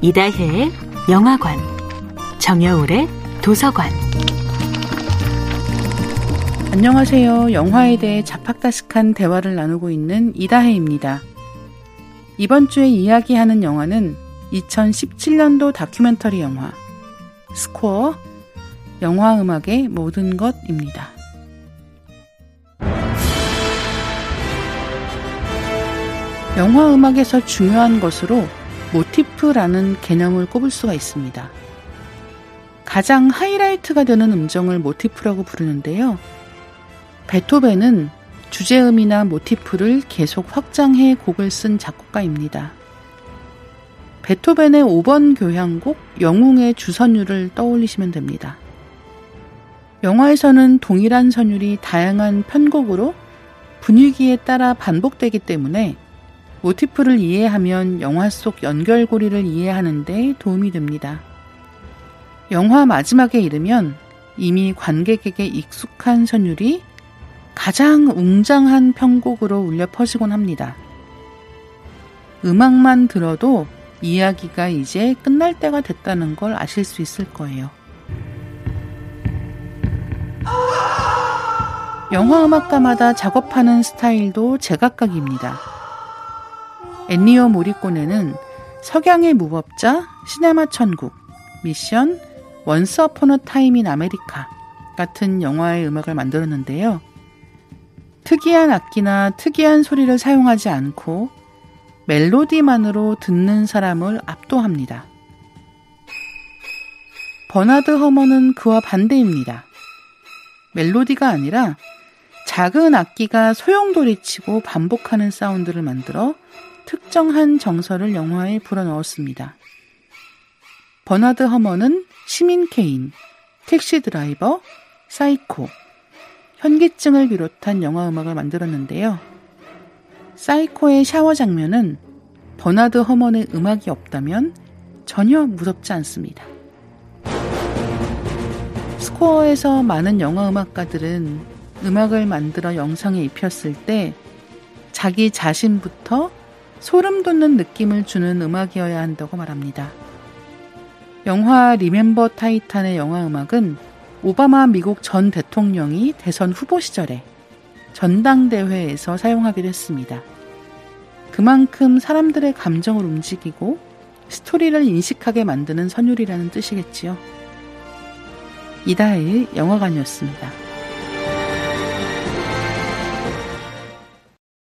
이다혜의 영화관, 정여울의 도서관. 안녕하세요. 영화에 대해 자팍다식한 대화를 나누고 있는 이다혜입니다. 이번 주에 이야기하는 영화는 2017년도 다큐멘터리 영화 스코어 영화 음악의 모든 것입니다. 영화 음악에서 중요한 것으로 모티프라는 개념을 꼽을 수가 있습니다. 가장 하이라이트가 되는 음정을 모티프라고 부르는데요. 베토벤은 주제음이나 모티프를 계속 확장해 곡을 쓴 작곡가입니다. 베토벤의 5번 교향곡 영웅의 주선율을 떠올리시면 됩니다. 영화에서는 동일한 선율이 다양한 편곡으로 분위기에 따라 반복되기 때문에 모티프를 이해하면 영화 속 연결고리를 이해하는데 도움이 됩니다. 영화 마지막에 이르면 이미 관객에게 익숙한 선율이 가장 웅장한 편곡으로 울려 퍼지곤 합니다. 음악만 들어도 이야기가 이제 끝날 때가 됐다는 걸 아실 수 있을 거예요. 영화 음악가마다 작업하는 스타일도 제각각입니다. 엔니오 모리꼬네는 석양의 무법자, 시네마 천국, 미션, Once Upon a Time in America 같은 영화의 음악을 만들었는데요. 특이한 악기나 특이한 소리를 사용하지 않고 멜로디만으로 듣는 사람을 압도합니다. 버나드 허먼은 그와 반대입니다. 멜로디가 아니라 작은 악기가 소용돌이치고 반복하는 사운드를 만들어 특정한 정서를 영화에 불어넣었습니다. 버나드 허먼은 시민 케인, 택시 드라이버, 사이코, 현기증을 비롯한 영화 음악을 만들었는데요. 사이코의 샤워 장면은 버나드 허먼의 음악이 없다면 전혀 무섭지 않습니다. 스코어에서 많은 영화 음악가들은 음악을 만들어 영상에 입혔을 때 자기 자신부터 소름 돋는 느낌을 주는 음악이어야 한다고 말합니다. 영화 리멤버 타이탄의 영화 음악은 오바마 미국 전 대통령이 대선 후보 시절에 전당대회에서 사용하기도 했습니다. 그만큼 사람들의 감정을 움직이고 스토리를 인식하게 만드는 선율이라는 뜻이겠지요. 이다혜의 영화관이었습니다.